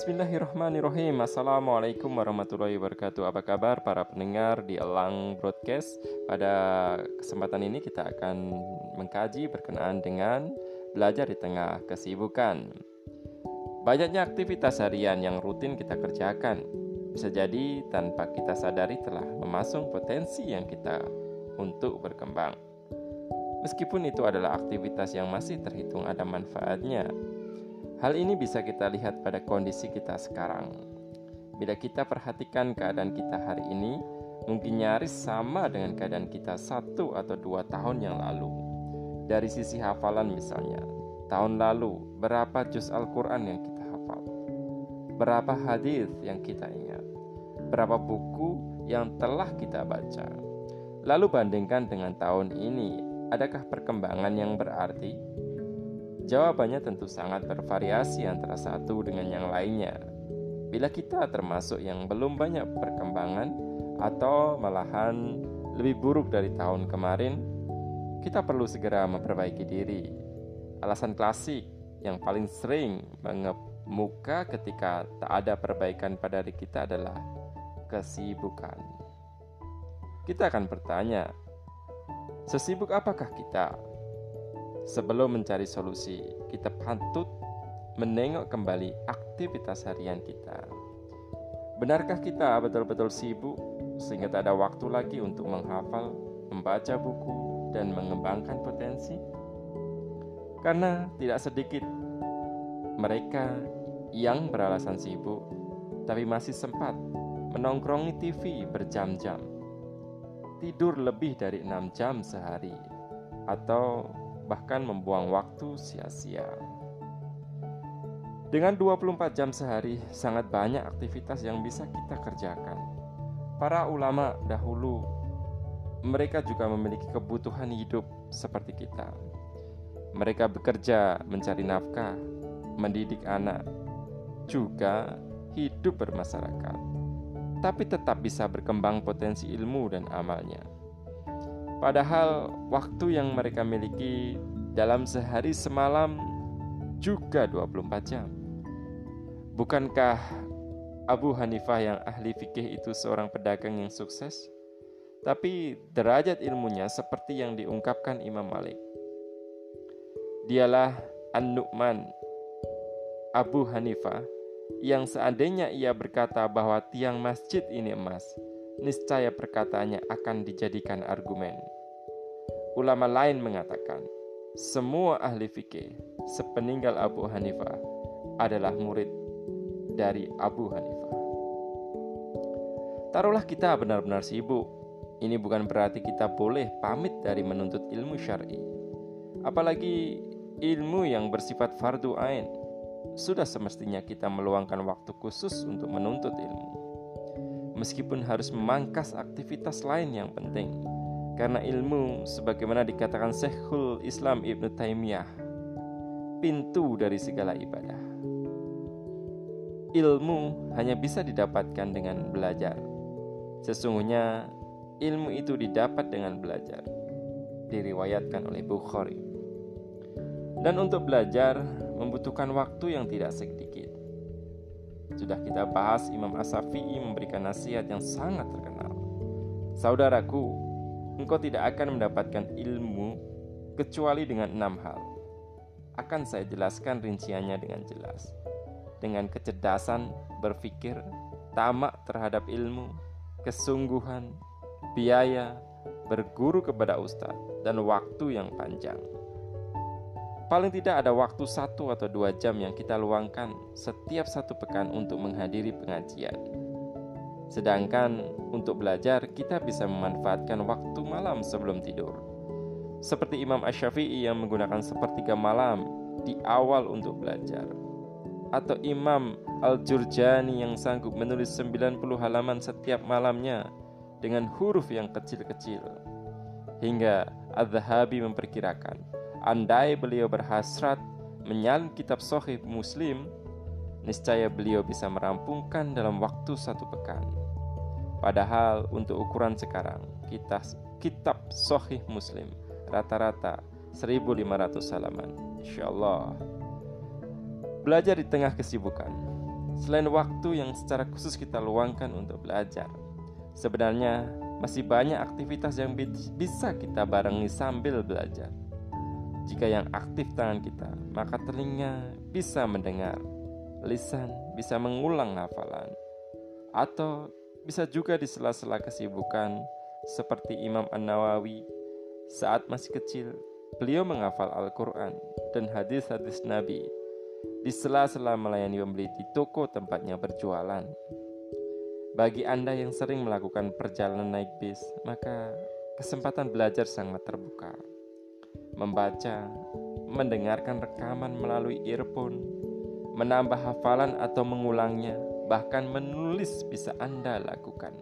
Bismillahirrahmanirrahim. Assalamualaikum warahmatullahi wabarakatuh. Apa kabar para pendengar di Elang Broadcast? Pada kesempatan ini kita akan mengkaji berkenaan dengan Belajar di tengah kesibukan. Banyaknya aktivitas harian yang rutin kita kerjakan. Bisa jadi tanpa kita sadari telah memasung potensi yang kita untuk berkembang. Meskipun itu adalah aktivitas yang masih terhitung ada manfaatnya Hal ini bisa kita lihat pada kondisi kita sekarang. Bila kita perhatikan keadaan kita hari ini, mungkin nyaris sama dengan keadaan kita satu atau dua tahun yang lalu. Dari sisi hafalan misalnya, tahun lalu berapa juz Al-Quran yang kita hafal? Berapa hadis yang kita ingat? Berapa buku yang telah kita baca? Lalu bandingkan dengan tahun ini, adakah perkembangan yang berarti? Jawabannya tentu sangat bervariasi antara satu dengan yang lainnya. Bila kita termasuk yang belum banyak perkembangan atau malahan lebih buruk dari tahun kemarin, kita perlu segera memperbaiki diri. Alasan klasik yang paling sering mengemuka ketika tak ada perbaikan pada diri kita adalah kesibukan. Kita akan bertanya, sesibuk apakah kita? Sebelum mencari solusi, kita patut menengok kembali aktivitas harian kita. Benarkah kita betul-betul sibuk sehingga tak ada waktu lagi untuk menghafal, membaca buku, dan mengembangkan potensi? Karena tidak sedikit mereka yang beralasan sibuk, tapi masih sempat menongkrongi TV berjam-jam, tidur lebih dari enam jam sehari, atau bahkan membuang waktu sia-sia. Dengan 24 jam sehari, sangat banyak aktivitas yang bisa kita kerjakan. Para ulama dahulu, mereka juga memiliki kebutuhan hidup seperti kita. Mereka bekerja mencari nafkah, mendidik anak, juga hidup bermasyarakat, tapi tetap bisa berkembang potensi ilmu dan amalnya. Padahal waktu yang mereka miliki dalam sehari semalam juga 24 jam. Bukankah Abu Hanifah yang ahli fikih itu seorang pedagang yang sukses? Tapi derajat ilmunya seperti yang diungkapkan Imam Malik. Dialah An-Nu'man Abu Hanifah yang seandainya ia berkata bahwa tiang masjid ini emas, niscaya perkataannya akan dijadikan argumen. Ulama lain mengatakan, semua ahli fikih sepeninggal Abu Hanifah adalah murid dari Abu Hanifah. Taruhlah kita benar-benar sibuk. Ini bukan berarti kita boleh pamit dari menuntut ilmu syar'i. Apalagi ilmu yang bersifat fardu ain. Sudah semestinya kita meluangkan waktu khusus untuk menuntut ilmu meskipun harus memangkas aktivitas lain yang penting. Karena ilmu, sebagaimana dikatakan Syekhul Islam Ibn Taimiyah, pintu dari segala ibadah. Ilmu hanya bisa didapatkan dengan belajar. Sesungguhnya ilmu itu didapat dengan belajar. Diriwayatkan oleh Bukhari. Dan untuk belajar membutuhkan waktu yang tidak sedikit. Sudah kita bahas Imam As-Safi'i memberikan nasihat yang sangat terkenal. Saudaraku, engkau tidak akan mendapatkan ilmu kecuali dengan enam hal. Akan saya jelaskan rinciannya dengan jelas. Dengan kecerdasan berpikir, tamak terhadap ilmu, kesungguhan, biaya, berguru kepada ustadz, dan waktu yang panjang. Paling tidak ada waktu satu atau dua jam yang kita luangkan setiap satu pekan untuk menghadiri pengajian. Sedangkan untuk belajar kita bisa memanfaatkan waktu malam sebelum tidur. Seperti Imam Ash-Syafi'i yang menggunakan sepertiga malam di awal untuk belajar. Atau Imam Al-Jurjani yang sanggup menulis 90 halaman setiap malamnya dengan huruf yang kecil-kecil. Hingga Al-Zahabi memperkirakan Andai beliau berhasrat menyalin kitab Sohih Muslim, niscaya beliau bisa merampungkan dalam waktu satu pekan. Padahal untuk ukuran sekarang, kita kitab Sohih Muslim rata-rata 1500 halaman. Insya Allah. Belajar di tengah kesibukan. selain waktu yang secara khusus kita luangkan untuk belajar. Sebenarnya masih banyak aktivitas yang bisa kita barengi sambil belajar. Jika yang aktif tangan kita, maka telinga bisa mendengar, lisan bisa mengulang hafalan, atau bisa juga di sela-sela kesibukan seperti Imam An-Nawawi saat masih kecil, beliau menghafal Al-Quran dan hadis-hadis Nabi di sela-sela melayani pembeli di toko tempatnya berjualan. Bagi Anda yang sering melakukan perjalanan naik bis, maka kesempatan belajar sangat terbuka. Membaca, mendengarkan rekaman melalui earphone, menambah hafalan atau mengulangnya, bahkan menulis bisa Anda lakukan.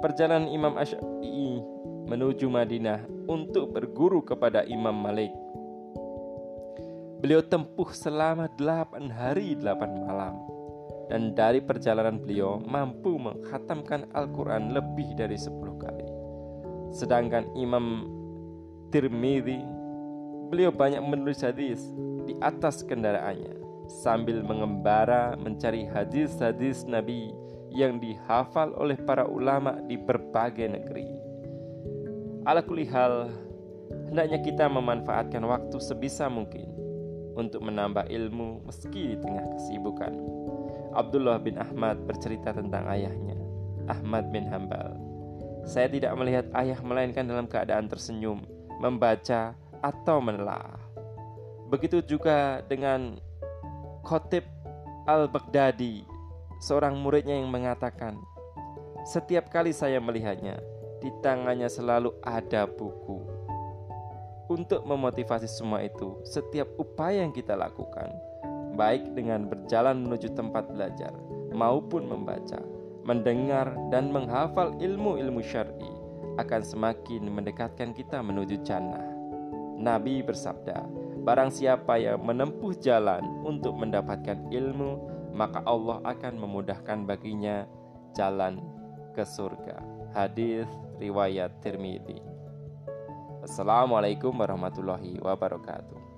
Perjalanan Imam Ash'ari menuju Madinah untuk berguru kepada Imam Malik. Beliau tempuh selama delapan hari delapan malam dan dari perjalanan beliau mampu menghatamkan Al-Quran lebih dari 10 kali. Sedangkan Imam Tirmidzi, beliau banyak menulis hadis di atas kendaraannya sambil mengembara mencari hadis-hadis Nabi yang dihafal oleh para ulama di berbagai negeri. Ala kulihal, hendaknya kita memanfaatkan waktu sebisa mungkin untuk menambah ilmu meski di tengah kesibukan. Abdullah bin Ahmad bercerita tentang ayahnya, Ahmad bin Hambal. Saya tidak melihat ayah melainkan dalam keadaan tersenyum, membaca atau menelaah. Begitu juga dengan Khotib Al-Baghdadi, seorang muridnya yang mengatakan, "Setiap kali saya melihatnya, di tangannya selalu ada buku." Untuk memotivasi semua itu, setiap upaya yang kita lakukan baik dengan berjalan menuju tempat belajar maupun membaca, mendengar, dan menghafal ilmu-ilmu syar'i akan semakin mendekatkan kita menuju jannah. Nabi bersabda, "Barang siapa yang menempuh jalan untuk mendapatkan ilmu, maka Allah akan memudahkan baginya jalan ke surga." Hadis riwayat Tirmidzi. Assalamualaikum warahmatullahi wabarakatuh.